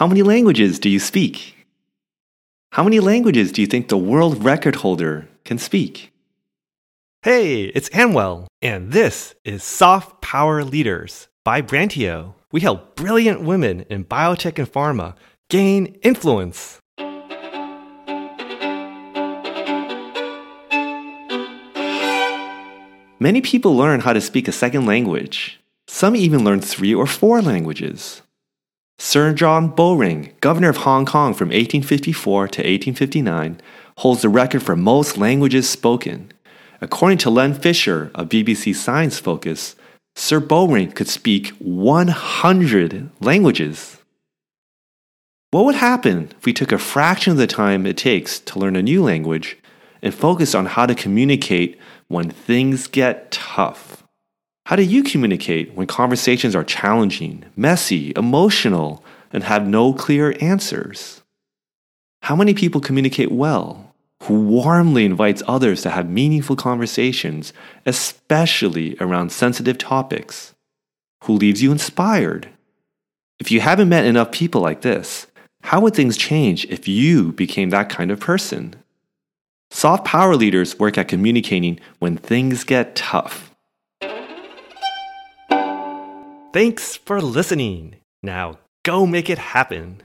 How many languages do you speak? How many languages do you think the world record holder can speak? Hey, it's Anwell, and this is Soft Power Leaders by Brantio. We help brilliant women in biotech and pharma gain influence. Many people learn how to speak a second language. Some even learn three or four languages. Sir John Bowring, governor of Hong Kong from 1854 to 1859, holds the record for most languages spoken. According to Len Fisher of BBC Science Focus, Sir Bowring could speak 100 languages. What would happen if we took a fraction of the time it takes to learn a new language and focused on how to communicate when things get tough? How do you communicate when conversations are challenging, messy, emotional, and have no clear answers? How many people communicate well, who warmly invites others to have meaningful conversations, especially around sensitive topics? Who leaves you inspired? If you haven't met enough people like this, how would things change if you became that kind of person? Soft power leaders work at communicating when things get tough. Thanks for listening. Now go make it happen.